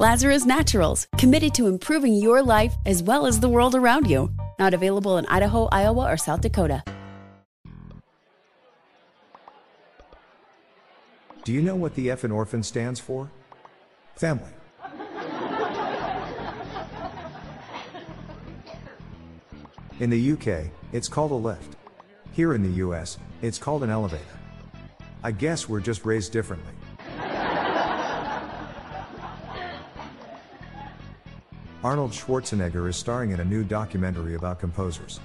Lazarus Naturals, committed to improving your life as well as the world around you. Not available in Idaho, Iowa, or South Dakota. Do you know what the F in orphan stands for? Family. In the UK, it's called a lift. Here in the US, it's called an elevator. I guess we're just raised differently. Arnold Schwarzenegger is starring in a new documentary about composers.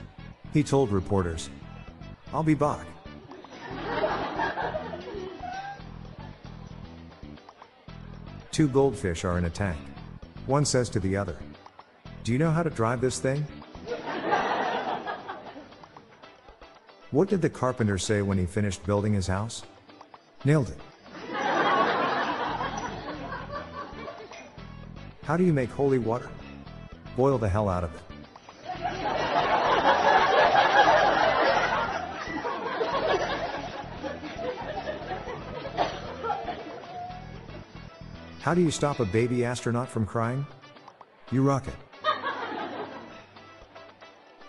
He told reporters, I'll be back. Two goldfish are in a tank. One says to the other, Do you know how to drive this thing? What did the carpenter say when he finished building his house? Nailed it. How do you make holy water? Boil the hell out of it. How do you stop a baby astronaut from crying? You rock it.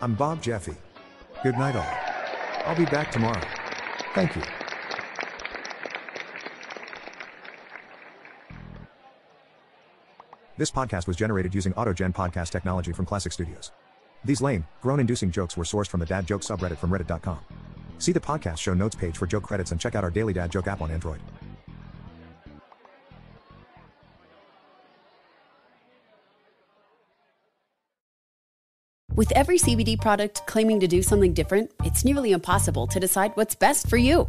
I'm Bob Jeffy. Good night, all. I'll be back tomorrow. Thank you. This podcast was generated using AutoGen podcast technology from Classic Studios. These lame, groan inducing jokes were sourced from the Dad Joke subreddit from Reddit.com. See the podcast show notes page for joke credits and check out our daily Dad Joke app on Android. With every CBD product claiming to do something different, it's nearly impossible to decide what's best for you.